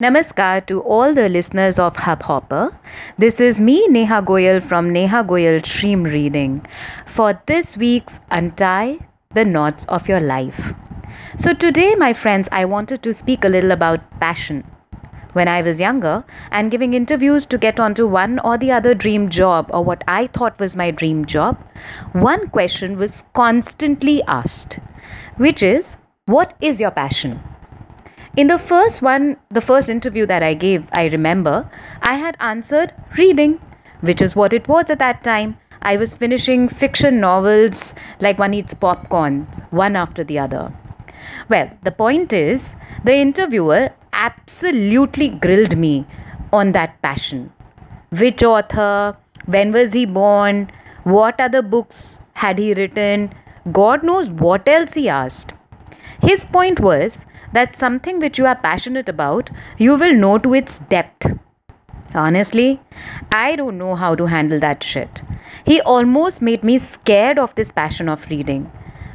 Namaskar to all the listeners of Hubhopper. This is me, Neha Goyal from Neha Goyal Stream Reading for this week's Untie the Knots of Your Life. So, today, my friends, I wanted to speak a little about passion. When I was younger and giving interviews to get onto one or the other dream job or what I thought was my dream job, one question was constantly asked, which is, What is your passion? In the first one, the first interview that I gave, I remember, I had answered reading, which is what it was at that time. I was finishing fiction novels like one eats popcorn, one after the other. Well, the point is, the interviewer absolutely grilled me on that passion. Which author? When was he born? What other books had he written? God knows what else he asked. His point was that something which you are passionate about, you will know to its depth. Honestly, I don't know how to handle that shit. He almost made me scared of this passion of reading.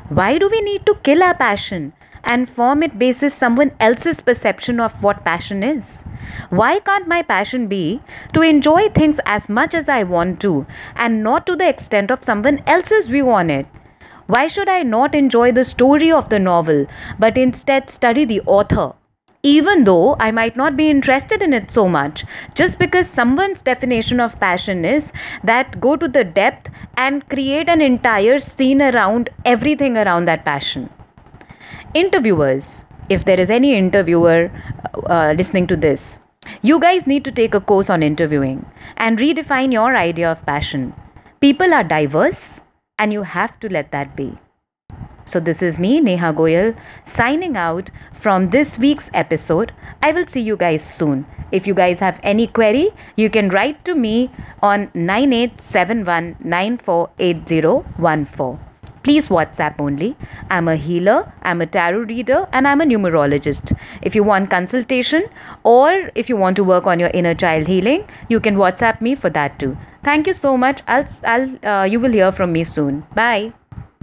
Why do we need to kill our passion and form it basis someone else's perception of what passion is? Why can't my passion be to enjoy things as much as I want to and not to the extent of someone else's view on it? Why should I not enjoy the story of the novel, but instead study the author? Even though I might not be interested in it so much, just because someone's definition of passion is that go to the depth and create an entire scene around everything around that passion. Interviewers, if there is any interviewer uh, listening to this, you guys need to take a course on interviewing and redefine your idea of passion. People are diverse, and you have to let that be. So, this is me, Neha Goyal, signing out from this week's episode. I will see you guys soon. If you guys have any query, you can write to me on 9871948014. Please WhatsApp only. I'm a healer, I'm a tarot reader, and I'm a numerologist. If you want consultation or if you want to work on your inner child healing, you can WhatsApp me for that too. Thank you so much. I'll, I'll uh, you will hear from me soon. Bye.